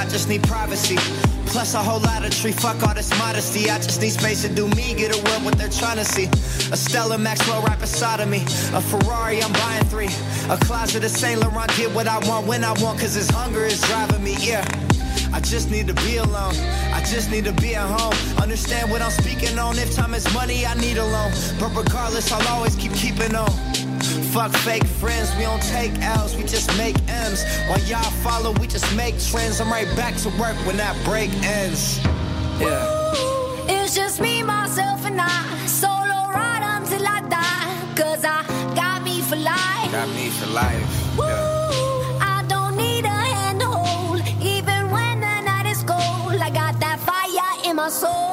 I just need privacy. Plus a whole lot of tree, fuck all this modesty. I just need space to do me, get away what they're trying to see. A Stella Maxwell right beside of me. A Ferrari, I'm buying three. A closet of Saint Laurent, get what I want when I want, cause this hunger is driving me, yeah. I just need to be alone. I just need to be at home. Understand what I'm speaking on. If time is money, I need a loan. But regardless, I'll always keep keeping on. Fuck fake friends, we don't take L's, we just make M's. While y'all follow, we just make trends. I'm right back to work when that break ends. Yeah. It's just me, myself, and I. Solo ride until I die. Cause I got me for life. Got me for life. Woo! Yeah. I don't need a hand to hold. Even when the night is cold, I got that fire in my soul.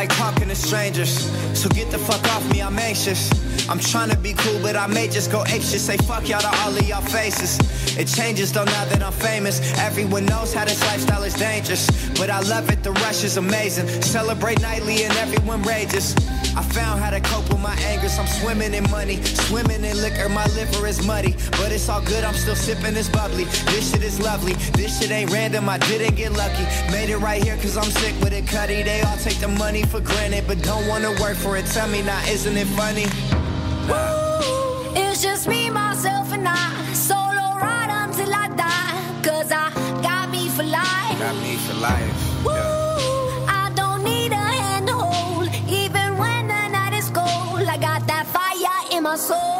Like talking to strangers. So get the fuck off me, I'm anxious. I'm trying to be cool, but I may just go anxious. Say fuck y'all to all of y'all faces. It changes though now that I'm famous. Everyone knows how this lifestyle is dangerous. But I love it, the rush is amazing. Celebrate nightly and everyone rages. I found how to cope with my angers. I'm swimming in money, swimming in liquor. My liver is muddy, but it's all good. I'm still sipping this bubbly. This shit is lovely. This shit ain't random. I didn't get lucky. Made it right here cause I'm sick with it, cutty. They all take the money for granted, but don't wanna work for it. Tell me now, isn't it funny? Ooh, It's just me, myself, and I. Solo ride until I die. Cause I got me for life. Got me for life. My soul.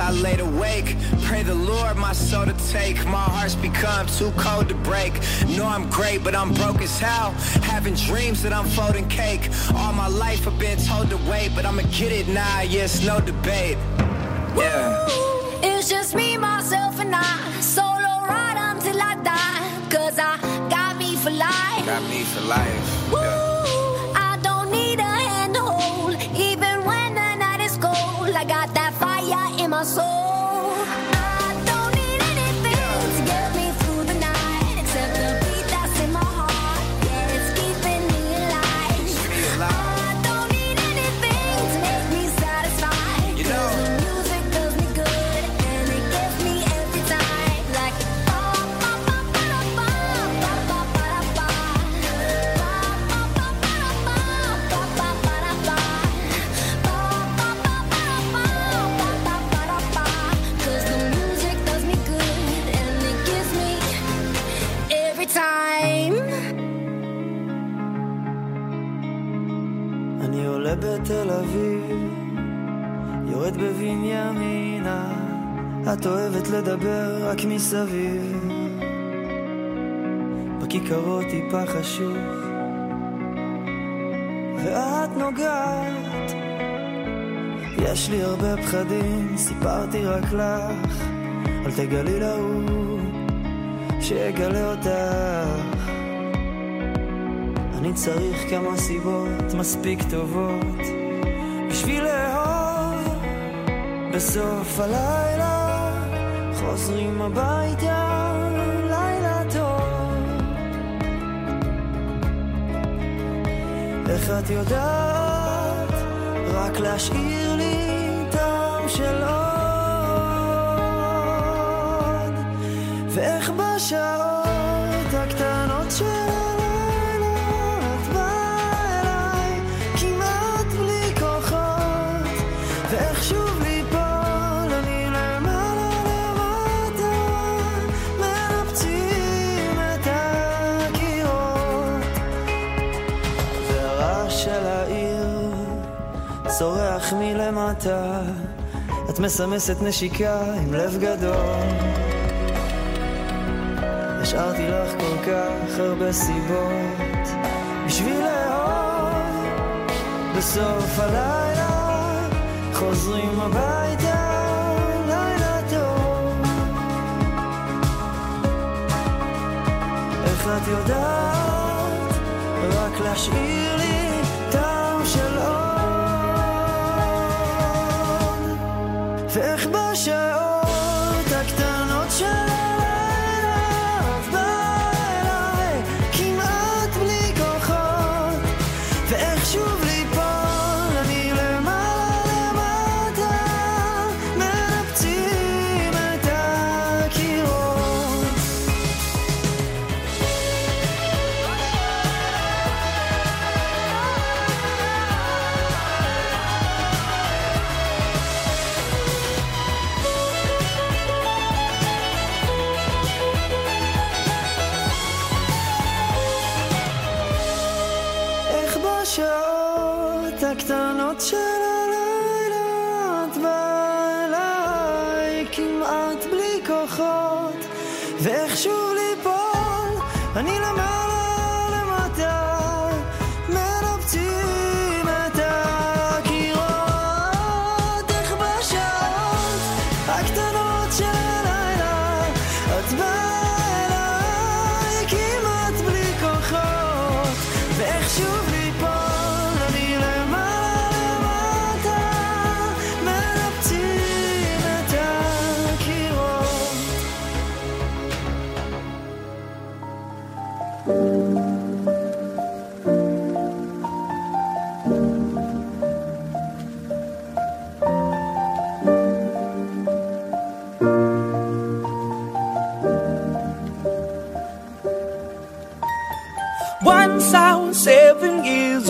I laid awake. Pray the Lord my soul to take. My heart's become too cold to break. Know I'm great, but I'm broke as hell. Having dreams that I'm folding cake. All my life I've been told to wait, but I'ma get it now, yes, no debate. Yeah. It's just me, myself, and I. Solo ride until I die. Cause I got me for life. Got me for life. Yeah. Fire מסביב. בכיכרות טיפה חשוך, ואת נוגעת. יש לי הרבה פחדים, סיפרתי רק לך, אל תגלי להוא, שיגלה אותך. אני צריך כמה סיבות מספיק טובות בשביל לאהוב בסוף הלילה חוזרים הביתה לילה טוב. איך את יודעת? רק להשאיר לי טעם של עוד. ואיך בשעות מלמטה, את מסמסת נשיקה עם לב גדול. השארתי לך כל כך הרבה סיבות בשביל לאהוב. בסוף הלילה חוזרים הביתה, לילה טוב. איך את יודעת רק להשאיר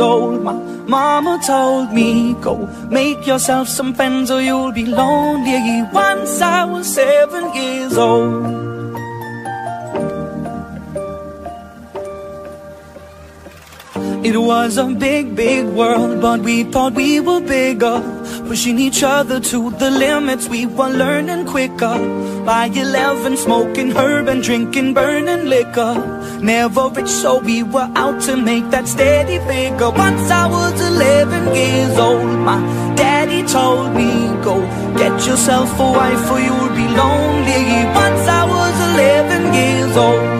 old, my mama told me, Go make yourself some friends or you'll be lonely. Once I was seven years old. It was a big, big world, but we thought we were bigger. Pushing each other to the limits, we were learning quicker. By 11, smoking herb and drinking burning liquor. Never rich, so we were out to make that steady figure. Once I was 11 years old, my daddy told me, Go get yourself a wife or you'll be lonely. Once I was 11 years old.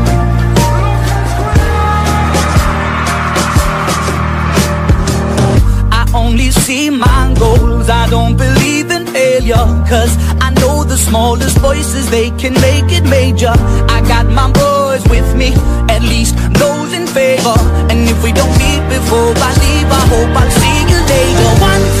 Cause I know the smallest voices, they can make it major. I got my boys with me, at least those in favor. And if we don't meet before I leave, I hope I'll see you later. Once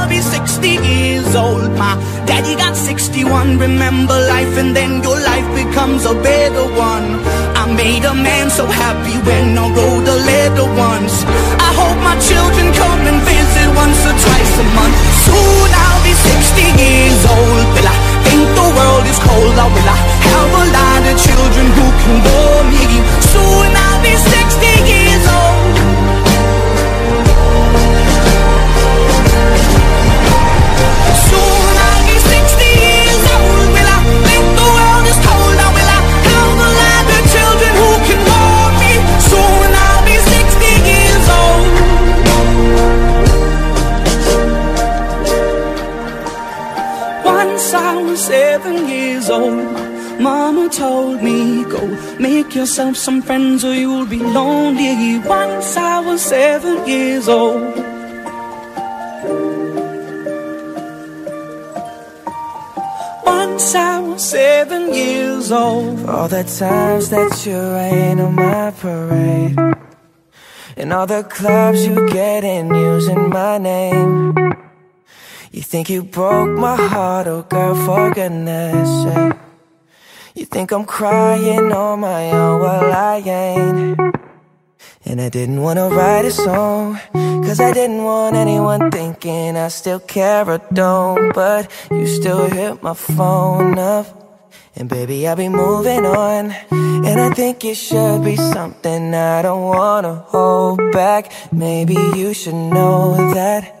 60 years old. My daddy got 61. Remember life, and then your life becomes a better one. I made a man so happy when I wrote a letter once. I hope my children come and visit once or twice a month. Soon I'll be 60 years old. Will I think the world is cold? Or will I have a lot of children who can bore me? Soon I'll be 60 old. Mama told me, go make yourself some friends or you'll be lonely. Once I was seven years old. Once I was seven years old. For all the times that you rain on my parade. And all the clubs you get in using my name. You think you broke my heart, oh girl, for goodness sake. You think I'm crying on my own, well I ain't. And I didn't wanna write a song, cause I didn't want anyone thinking I still care or don't. But you still hit my phone up. And baby, I'll be moving on. And I think it should be something I don't wanna hold back. Maybe you should know that.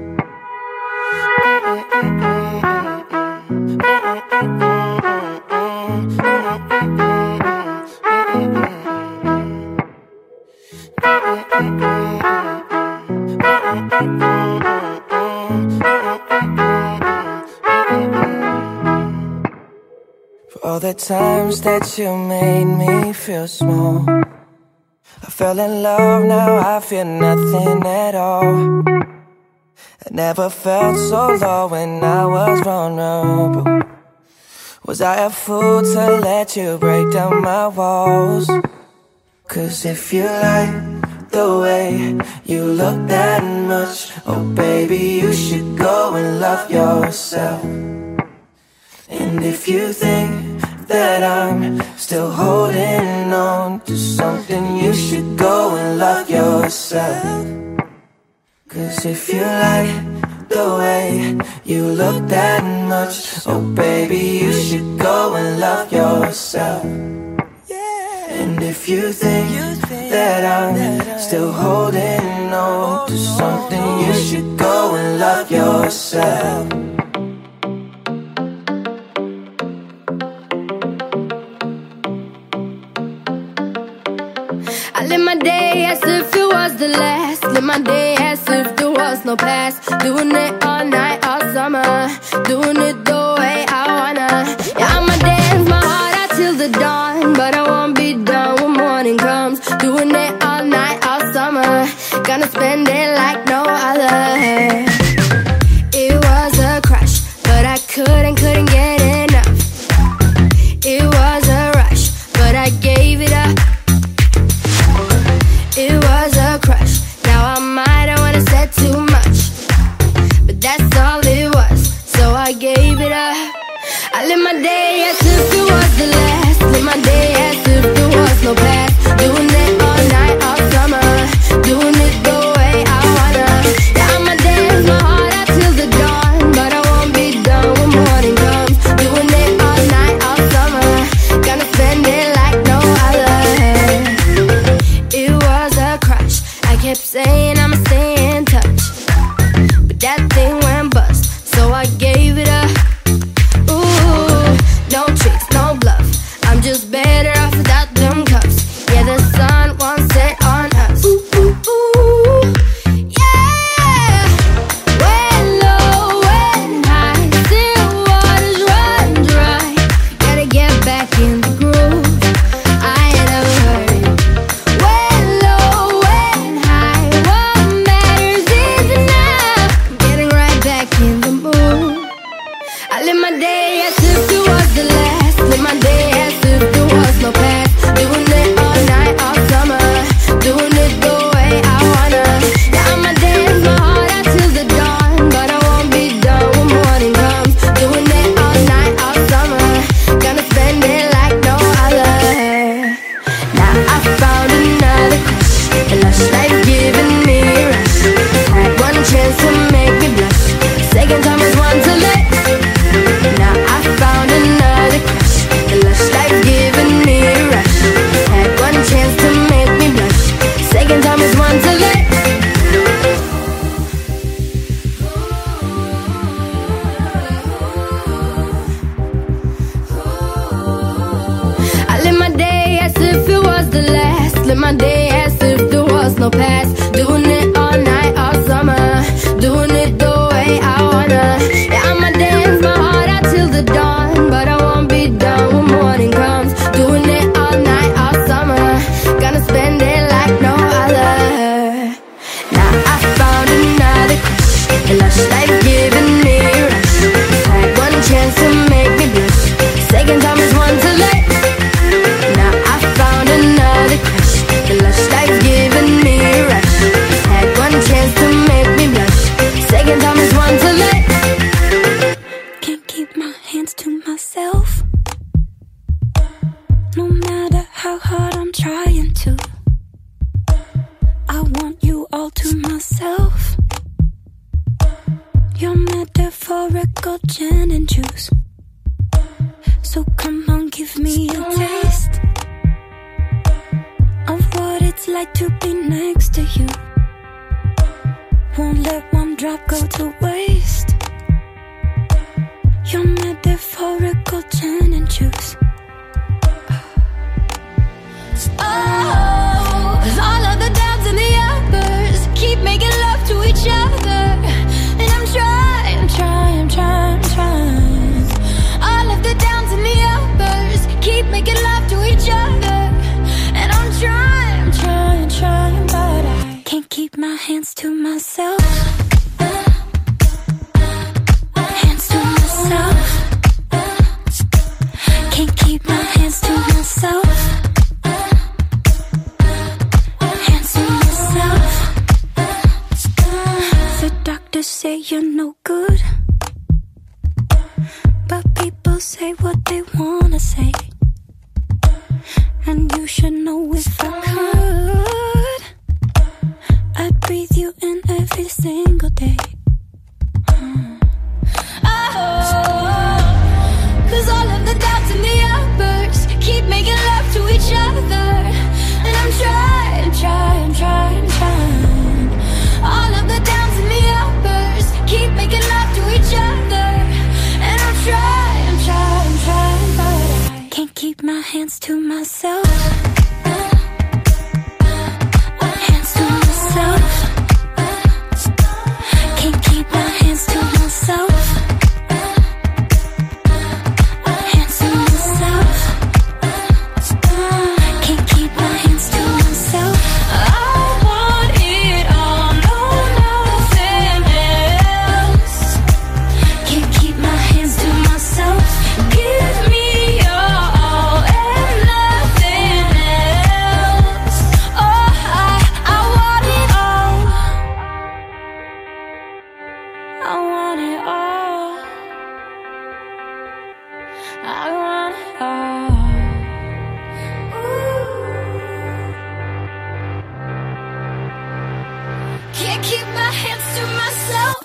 For all the times that you made me feel small. I fell in love, now I feel nothing at all. I never felt so low when I was vulnerable. Was I a fool to let you break down my walls? Cause if you like the way you look that much, oh baby, you should go and love yourself. And if you think that I'm still holding on to something, you should go and love yourself. Cause if you like the way you look that much, oh baby, you should go and love yourself. And if you think that I'm still holding on to something, you should go and love yourself. I live my day as if it was the last. Live my day past. Doing it dance to myself. hands to myself.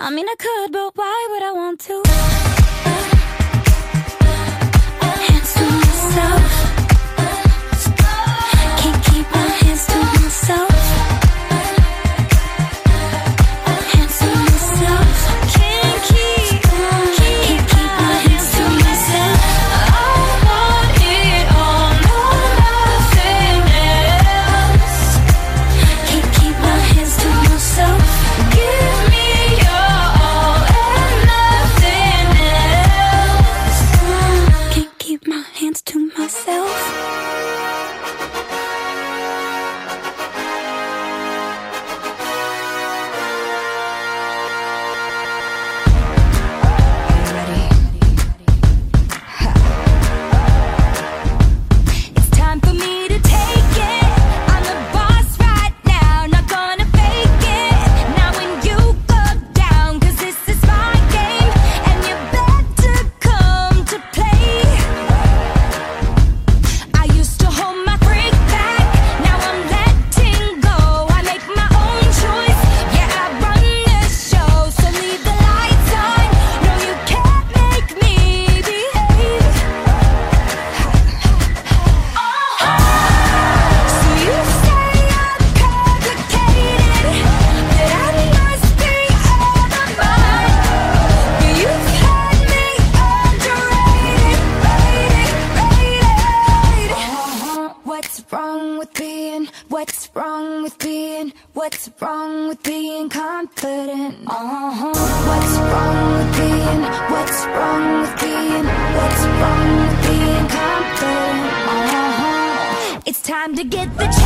I mean, I could, but why would I want to? time to get the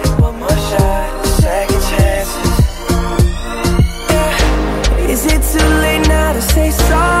say sorry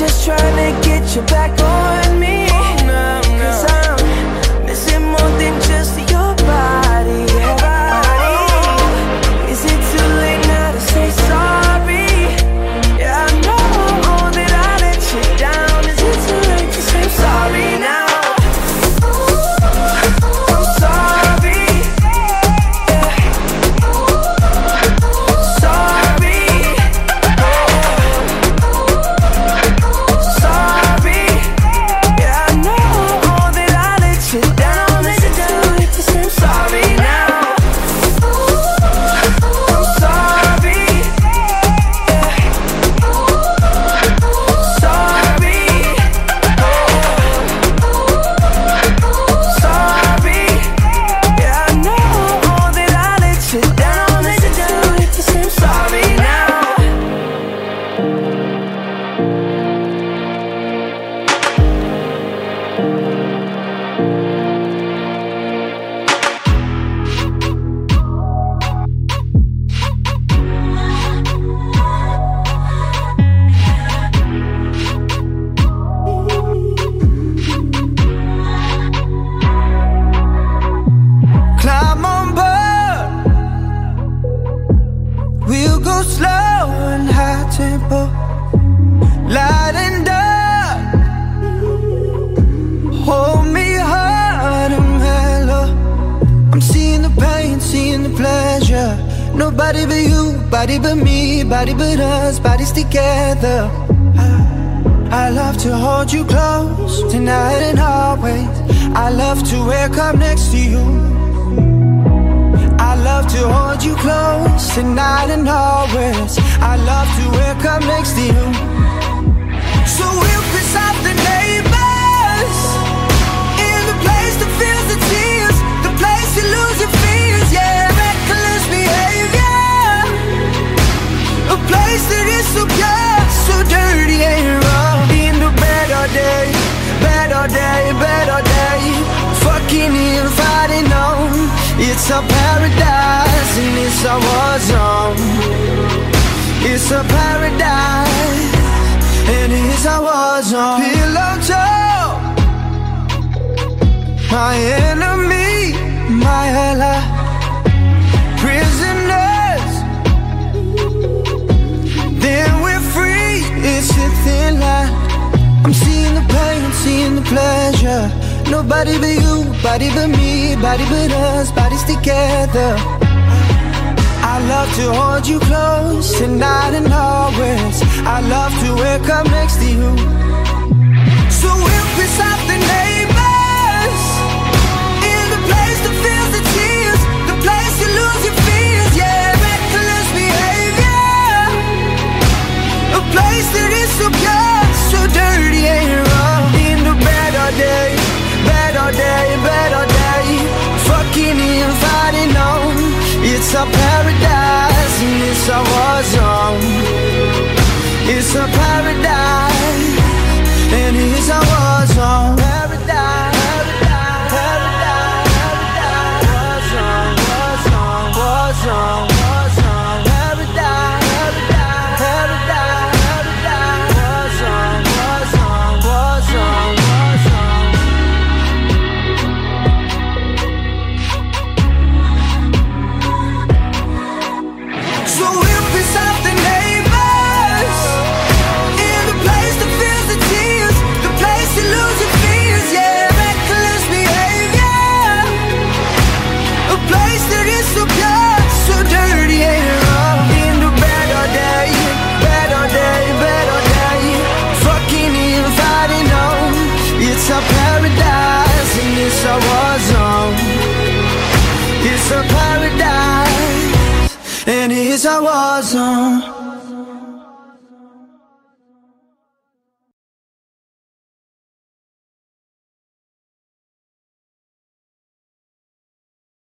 just trying to get you back on me. Nobody but you, body but me, body but us, bodies together. I, love to hold you close tonight and always. I love to wake up next to you. I love to hold you close tonight and always. I love to wake up next to you. So we'll piss off the neighbors place that is so pure, so dirty and raw. In the better day, better day, better day, fucking and fighting on. It's a paradise and it's a war zone. It's a paradise and it's a war zone. Pillow talk, my enemy, my ally. Nobody but you, body but me, body but us, bodies together. I love to hold you close tonight and always. I love to wake up next to you. So we'll piss off the neighbors in the place that feels the tears, the place you lose your fears, yeah, reckless behavior, a place that is so pure, so dirty and It's a paradise and it's a war zone. It's a paradise and it's a war zone.